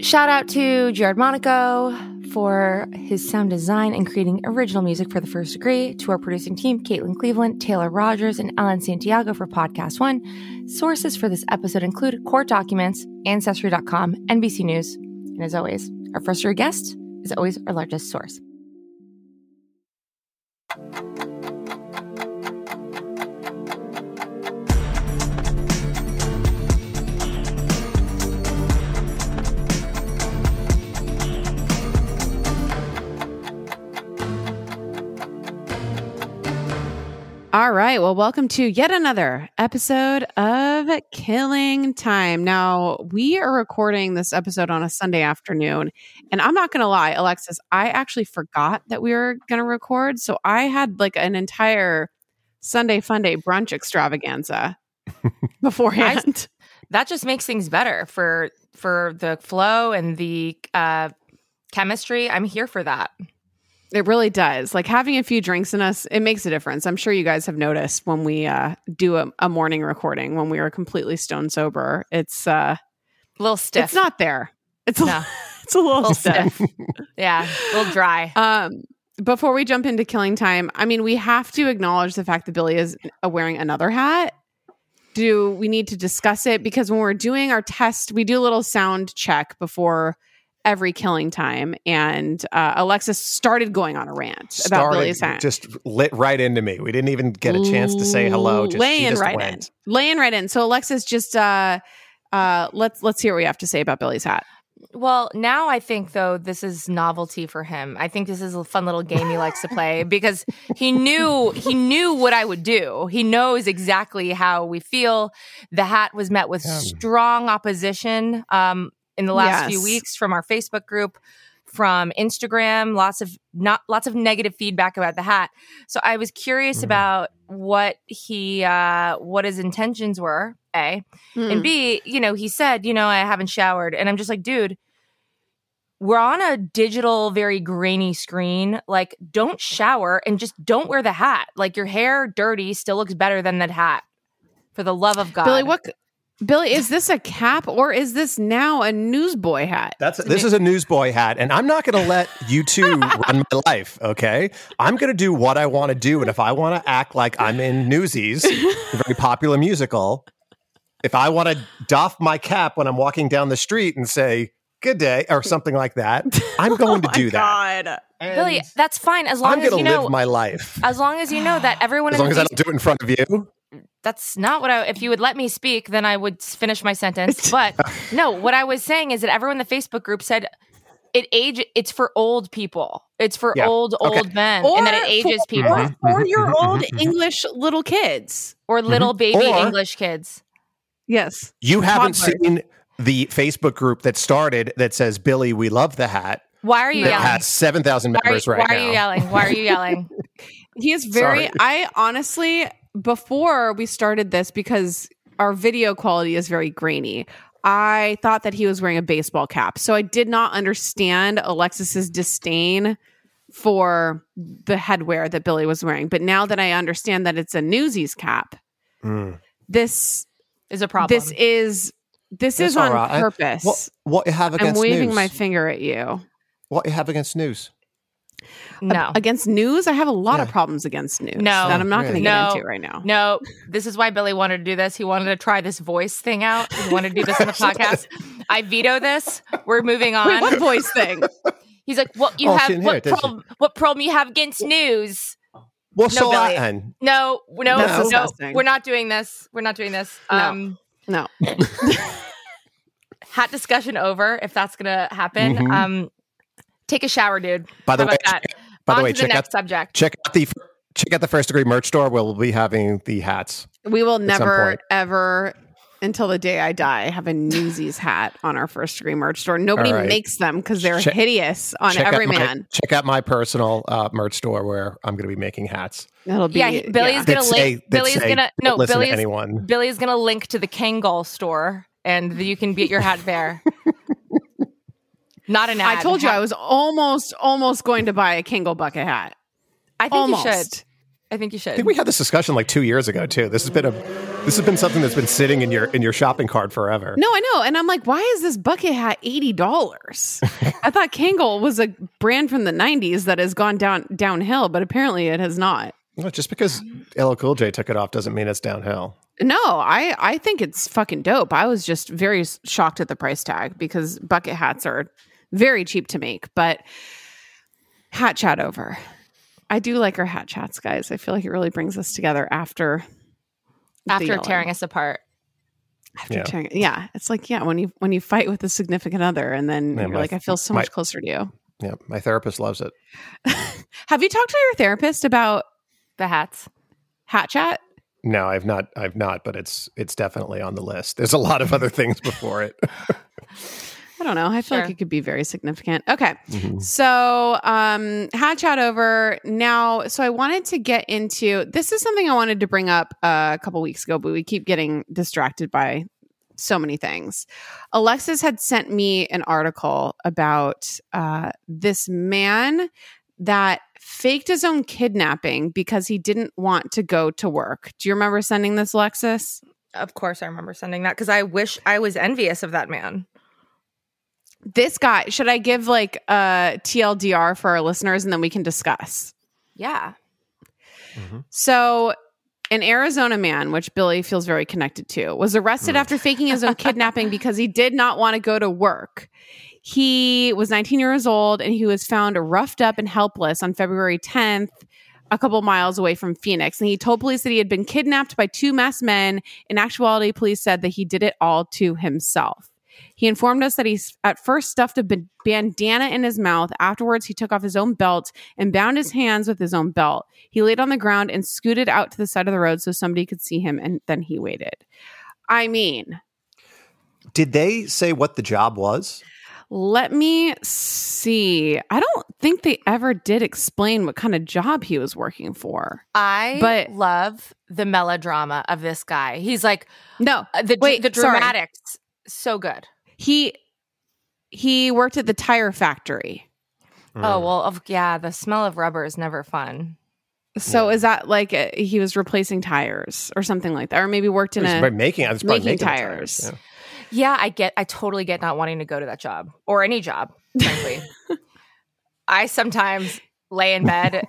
Shout out to Jared Monaco for his sound design and creating original music for the first degree, to our producing team, Caitlin Cleveland, Taylor Rogers, and Alan Santiago for Podcast One. Sources for this episode include court documents, Ancestry.com, NBC News, and as always, our first degree guest is always our largest source. All right. Well, welcome to yet another episode of Killing Time. Now, we are recording this episode on a Sunday afternoon. And I'm not going to lie, Alexis, I actually forgot that we were going to record. So I had like an entire Sunday Fun Day brunch extravaganza beforehand. that just makes things better for for the flow and the uh, chemistry. I'm here for that. It really does. Like having a few drinks in us, it makes a difference. I'm sure you guys have noticed when we uh, do a, a morning recording when we are completely stone sober. It's uh, A little stiff. it's not there. It's a, No. it's a little, little stiff. stiff. yeah, a little dry. Um, before we jump into killing time, I mean, we have to acknowledge the fact that Billy is wearing another hat. Do we need to discuss it? Because when we're doing our test, we do a little sound check before every killing time, and uh, Alexis started going on a rant about Started, Billy's hat. just lit right into me. We didn't even get a chance to say hello. Just, she laying just right went. in, laying right in. So Alexis, just uh, uh, let's let's hear what we have to say about Billy's hat. Well, now I think though this is novelty for him. I think this is a fun little game he likes to play because he knew he knew what I would do. He knows exactly how we feel. The hat was met with strong opposition um, in the last few weeks from our Facebook group, from Instagram. Lots of not lots of negative feedback about the hat. So I was curious about what he uh, what his intentions were. A Hmm. and B, you know, he said, you know, I haven't showered. And I'm just like, dude, we're on a digital, very grainy screen. Like, don't shower and just don't wear the hat. Like, your hair dirty still looks better than that hat. For the love of God. Billy, what? Billy, is this a cap or is this now a newsboy hat? That's this is a newsboy hat, and I'm not going to let you two run my life. Okay, I'm going to do what I want to do, and if I want to act like I'm in Newsies, a very popular musical, if I want to doff my cap when I'm walking down the street and say "Good day" or something like that, I'm going to Oh do my that. God. Billy, that's fine as long I'm as you live know. my life as long as you know that everyone as in long the as I don't do it in front of you. That's not what I. If you would let me speak, then I would finish my sentence. But no, what I was saying is that everyone in the Facebook group said it age. It's for old people. It's for Yeah. old Okay. old men, and that it ages for, people Mhm. Or, or your Mhm, old. English little kids. or little baby Or- English kids. Yes. You haven't Toddlers. seen the Facebook group that started that says "Billy, we love the hat." Why are you That yelling? has seven thousand why are, members you- right why now. are you yelling? Why are you yelling? He is very, Sorry. I honestly, before we started this, because our video quality is very grainy, I thought that he was wearing a baseball cap. So I did not understand Alexis's disdain for the headwear that Billy was wearing. But now that I understand that it's a Newsies cap, Mm. this Is a problem. this is this It's is on all right. I- purpose. What what you have against I'm waving news? my finger at you. what you have against news? No. Against news, I have a lot of problems against news No. that I'm not going to get No. into right now. No, this is why Billy wanted to do this. He wanted to try this voice thing out. He wanted to do this in the podcast. I veto this. We're moving on. Wait, what voice thing? He's like, "What you Oh, have? What it, problem? What problem you have against news?" Well, No, so Billy. I, and No, no, That's no. We're not doing this. We're not doing this. No. Um, No. hat discussion over. If that's gonna happen, Mhm. um, take a shower, dude. by the way, that? By the way, to the check next out subject. check out the check out the first degree merch store. Where we'll be having the hats. We will never, ever, until the day I die, have a Newsies hat on our first degree merch store. Nobody All right. makes them because they're Check- hideous on every out my, man. check out my personal uh, merch store where I'm going to be making hats. It'll be Yeah, Billy's yeah. gonna link- Billy's say, gonna- no, don't Billy's- to anyone. Billy's gonna link to the Kangol store, and you can get your hat there. Not an ad. I told you Ha- I was almost, almost going to buy a Kangol bucket hat. I think almost. you should. I think you should. I think we had this discussion like two years ago too. This has been a this has been something that's been sitting in your in your shopping cart forever. No, I know. And I'm like, why is this bucket hat $80? I thought Kangol was a brand from the 90s that has gone down downhill, but apparently it has not. No, just because LL Cool J took it off doesn't mean it's downhill. No, I, I think it's fucking dope. I was just very shocked at the price tag because bucket hats are very cheap to make, but hat chat over. I do like our hat chats, guys. I feel like it really brings us together after after tearing us apart. After Yeah. tearing, yeah, it's like yeah, when you when you fight with a significant other, and then Yeah, you're my- like, I feel so my- much closer to you. Yeah, my therapist loves it. Have you talked to your therapist about? The hats. Hat Chat? No, I've not. I've not, but it's it's definitely on the list. There's a lot of other things before it. I don't know. I feel like it could be very significant. Okay. Mhm. So, um, hat chat over now. So, I wanted to get into this is something I wanted to bring up uh, a couple weeks ago, but we keep getting distracted by so many things. Alexis had sent me an article about uh, this man that faked his own kidnapping because he didn't want to go to work. Do you remember sending this, Alexis? Of course, I remember sending that because I wish I was envious of that man. This guy, should I give like uh, a TLDR for our listeners and then we can discuss? Yeah. Mm-hmm. So, an Arizona man, which Billy feels very connected to, was arrested mm. after faking his own kidnapping because he did not want to go to work. He was 19 years old and he was found roughed up and helpless on February 10th, a couple miles away from Phoenix. And he told police that he had been kidnapped by two masked men. In actuality, police said that he did it all to himself. He informed us that he at first stuffed a bandana in his mouth. Afterwards, he took off his own belt and bound his hands with his own belt. He laid on the ground and scooted out to the side of the road so somebody could see him, and then he waited. I mean, Did they say what the job was? let me see. I don't think they ever did explain what kind of job he was working for. I But- love the melodrama of this guy. He's like No, uh, the Wait, the sorry. dramatics so good. He he worked at the tire factory. Hmm. Oh well, of, yeah. The smell of rubber is never fun. So Yeah. is that like uh he was replacing tires or something like that, or maybe worked in It was a by making. I was making making the tires. yeah. Yeah, I get. I totally get not wanting to go to that job or any job. Frankly, I sometimes lay in bed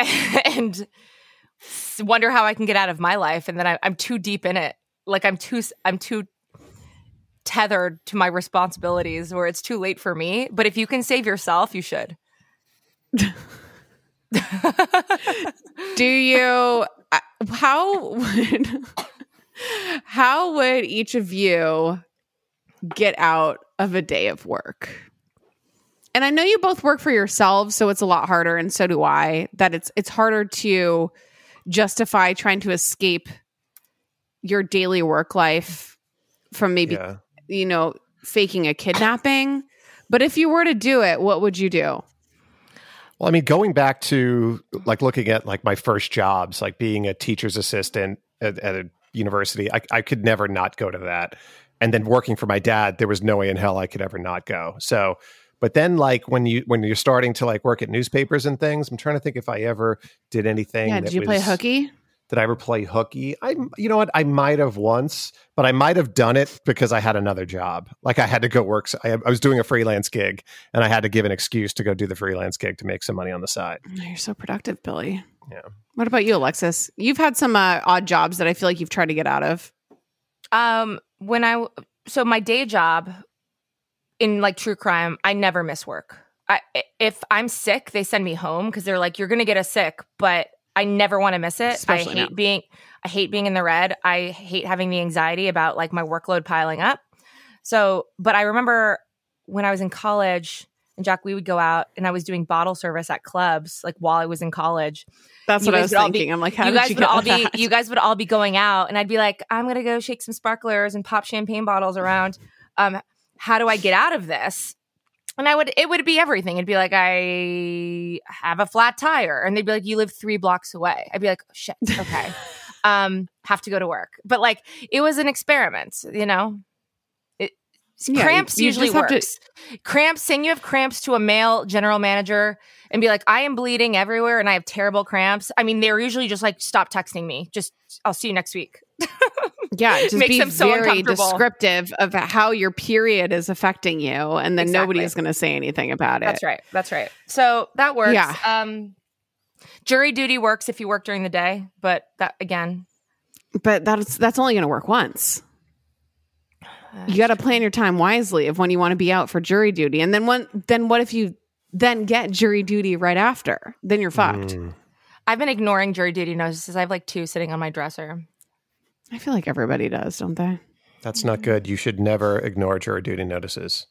and wonder how I can get out of my life, and then I, I'm too deep in it. Like I'm too. s- I'm too tethered to my responsibilities, where it's too late for me. But if you can save yourself, you should. Do you uh, how would how would each of you get out of a day of work? And I know you both work for yourselves, so it's a lot harder and so do I. That it's it's harder to justify trying to escape your daily work life from maybe Yeah. You know faking a kidnapping. But if you were to do it, what would you do? Well, I mean, going back to like looking at like my first jobs, like being a teacher's assistant at, at a university, I, I could never not go to that. And then working for my dad, there was no way in hell I could ever not go. So, but then like when you when you're starting to like work at newspapers and things, I'm trying to think if I ever did anything. Yeah, that did you play hooky? Did I ever play hooky? I, you know what? I might have once, but I might have done it because I had another job. Like I had to go work. I, I was doing a freelance gig, and I had to give an excuse to go do the freelance gig to make some money on the side. Oh, You're so productive, Billy. Yeah. What about you, Alexis? You've had some uh, odd jobs that I feel like you've tried to get out of. Um, when I so my day job in like true crime, I never miss work. I if I'm sick, they send me home because they're like, you're gonna get a sick, but I never want to miss it. Especially I hate now. being I hate being in the red. I hate having the anxiety about like my workload piling up. So, but I remember when I was in college and Jac, we would go out and I was doing bottle service at clubs like while I was in college That's You what I was all be- thinking. I'm like, how you did guys you would get all with be you guys would all be going out and I'd be like, I'm gonna go shake some sparklers and pop champagne bottles around. Um, how do I get out of this? And I would it would be everything. It'd be like, I have a flat tire. And they'd be like, You live three blocks away. I'd be like, shit, okay. um, have to go to work. But like it was an experiment, you know? It, Yeah, cramps you- you usually have to- works. Cramps, saying you have cramps to a male general manager and be like, I am bleeding everywhere and I have terrible cramps. I mean, they're usually just like, stop texting me. Just, I'll see you next week. yeah, just makes be them so very descriptive of how your period is affecting you, and then nobody Exactly. is going to say anything about it. That's right. That's right. So that works. Yeah. Um, jury duty works if you work during the day, but that again, But that's that's only going to work once. You got to plan your time wisely of when you want to be out for jury duty, and then one. Then what if you then get jury duty right after? Then you're fucked. Mm. I've been ignoring jury duty notices. I have like two sitting on my dresser. I feel like everybody does, don't they? That's not good. You should never ignore jury duty notices.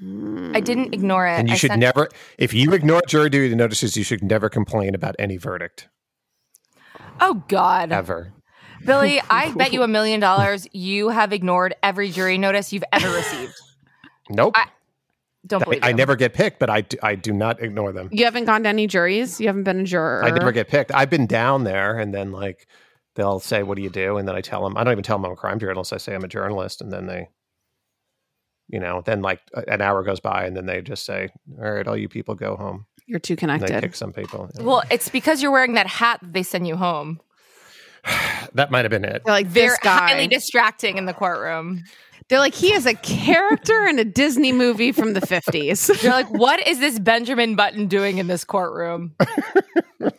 I didn't ignore it. And you I should sent- never, if you ignore jury duty notices, you should never complain about any verdict. Oh God, ever. Billy, I bet you a million dollars you have ignored every jury notice you've ever received. Nope. I- Don't I, believe I you. never get picked, but I do, I do not ignore them. You haven't gone to any juries. You haven't been a juror. I never get picked. I've been down there, and then like they'll say, "What do you do?" And then I tell them. I don't even tell them I'm a crime journalist. I say I'm a journalist, and then they, you know, then like an hour goes by, and then they just say, "All right, all you people go home." You're too And they connected. pick some people. Yeah. Well, it's because you're wearing that hat that they send you home. that might have been it. They're like They're guy. highly distracting in the courtroom. They're like he is a character in a Disney movie from the 50s. They're like, what is this Benjamin Button doing in this courtroom?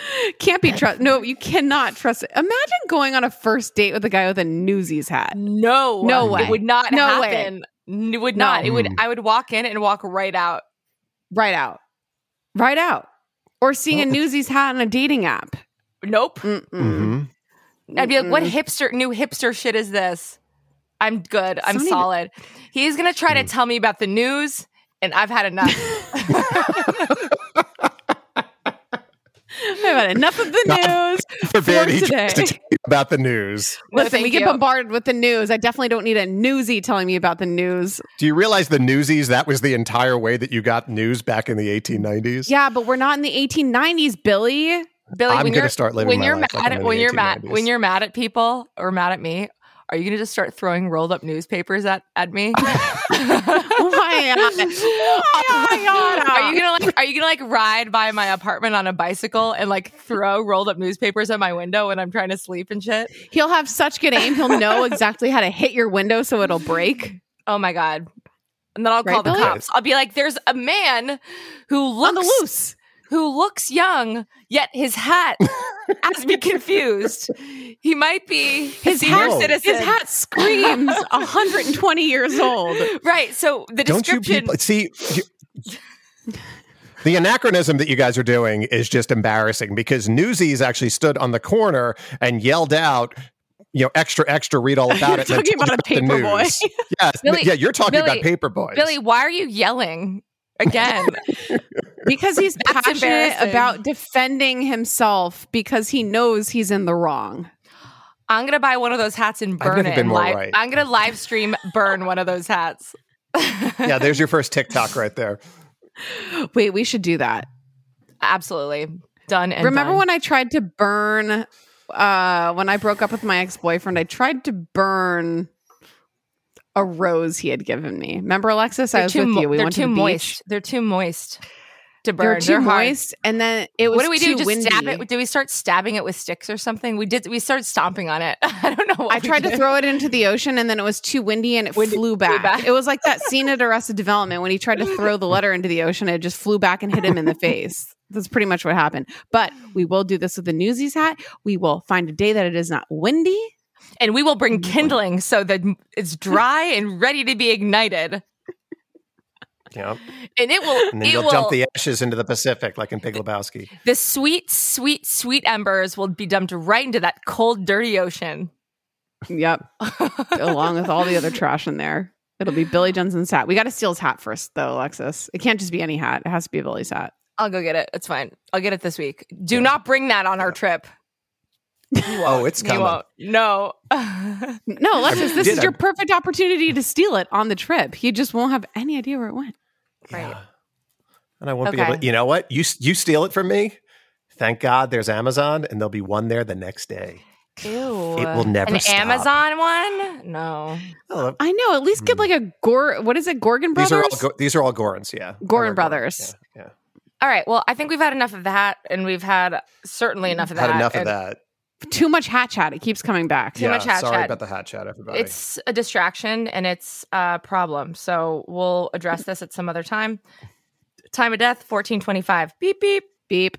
Can't be trust. No, you cannot trust it. Imagine going on a first date with a guy with a Newsies hat. No, No way. It would not No way. happen. It would No. not. It would. Mm. I would walk in and walk right out. Right out. Right out. Or seeing a Well- Newsies hat on a dating app. Nope. Mm-mm. Mhm. I'd be like, what hipster, new hipster shit is this? I'm good. I'm It's not even- solid. He's gonna try to Mm. tell me about the news, and I've had enough. I've enough of the news. Forbid he today. to tell you about the news. No, Listen, we get you. bombarded with the news. I definitely don't need a newsie telling me about the news. Do you realize the Newsies? That was the entire way that you got news back in the 1890s. Yeah, but we're not in the 1890s, Billy. Billy, I'm when gonna you're start living when my you're life like mad I'm in when the you're mad when you're mad at people or mad at me. Are you gonna just start throwing rolled up newspapers at, at me? Why not? Why? Are you gonna like are you gonna like ride by my apartment on a bicycle and like throw rolled up newspapers at my window when I'm trying to sleep and shit? He'll have such good aim. He'll know exactly how to hit your window so it'll break. Oh my god. And then I'll Right, call the Billy? cops. I'll be like, there's a man who looks On the loose. Who looks young, yet his hat has me confused. He might be his senior hat- citizen. His hat screams 120 years old. Right. So the Don't you people see? you- the anachronism that you guys are doing is just embarrassing because Newsies actually stood on the corner and yelled out, you know, extra, extra, read all about it. and then talking told about a paper boy. Yes, Billy- yeah, you're talking Billy- about paper boys. Billy, why are you yelling again? Because he's That's passionate about defending himself because he knows he's in the wrong. I'm gonna buy one of those hats and burn never it. been and more live- right. I'm gonna live stream burn one of those hats. yeah, there's your first TikTok right there. Wait, we should do that. Absolutely done. And Remember done. when I tried to burn uh when I broke up with my ex-boyfriend, I tried to burn a rose he had given me. Remember Alexis? I They're was too with mo- you. We they're went too to the moist. beach. They're too moist to burn. too They're hard. moist, and then it was What do we do? too Just windy. stab it? Do we start stabbing it with sticks or something? We did. We started stomping on it. I don't know. What I tried to throw it into the ocean, and then it was too windy, and it Windy- flew flew back. back. It was like that scene at Arrested Development when he tried to throw the letter into the ocean. It just flew back and hit him in the face. That's pretty much what happened. But we will do this with the Newsies hat. We will find a day that it is not windy. And we will bring kindling so that it's dry and ready to be ignited. Yeah, And it will. and then you'll will. dump the ashes into the Pacific like in Big Lebowski. the sweet, sweet, sweet embers will be dumped right into that cold, dirty ocean. Yep. Along with all the other trash in there. It'll be Billy Jensen's hat. We got to steal his hat first, though, Alexis. It can't just be any hat. It has to be Billy's hat. I'll go get it. It's fine. I'll get it this week. Do not bring that on our trip. Oh, it's You coming. won't. No. No, Alexis, this did. is your perfect opportunity to steal it on the trip. He just won't have any idea where it went. Right. Yeah. And I won't be able. To, you know what? You you steal it from me. Thank God there's Amazon, and there'll be one there the next day. Ew. It will never An stop. Amazon one? No. Oh, I know. At least get hmm. like a Gor. What is it? Gorgon these Brothers. are all Go- these are all Goorins. Yeah, Goorin They're Brothers. Yeah, yeah. All right. Well, I think we've had enough of that, and we've had certainly enough of that. Had enough of that. Too much hat chat. It keeps coming back. Too yeah, much hat chat. sorry chat. about the hat chat, everybody. It's a distraction and it's a problem. So we'll address this at some other time. Time of death, 1425. Beep, beep. Beep.